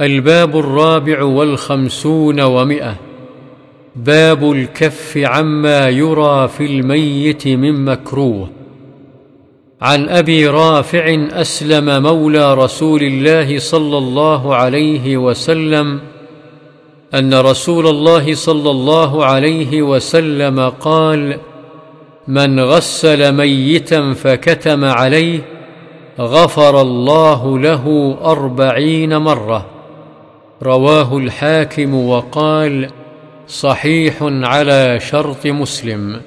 الباب الرابع والخمسون ومئة. باب الكف عما يرى في الميت من مكروه. عن أبي رافع أسلم مولى رسول الله صلى الله عليه وسلم أن رسول الله صلى الله عليه وسلم قال من غسل ميتا فكتم عليه غفر الله له أربعين مرة. رواه الحاكم وقال صحيح على شرط مسلم.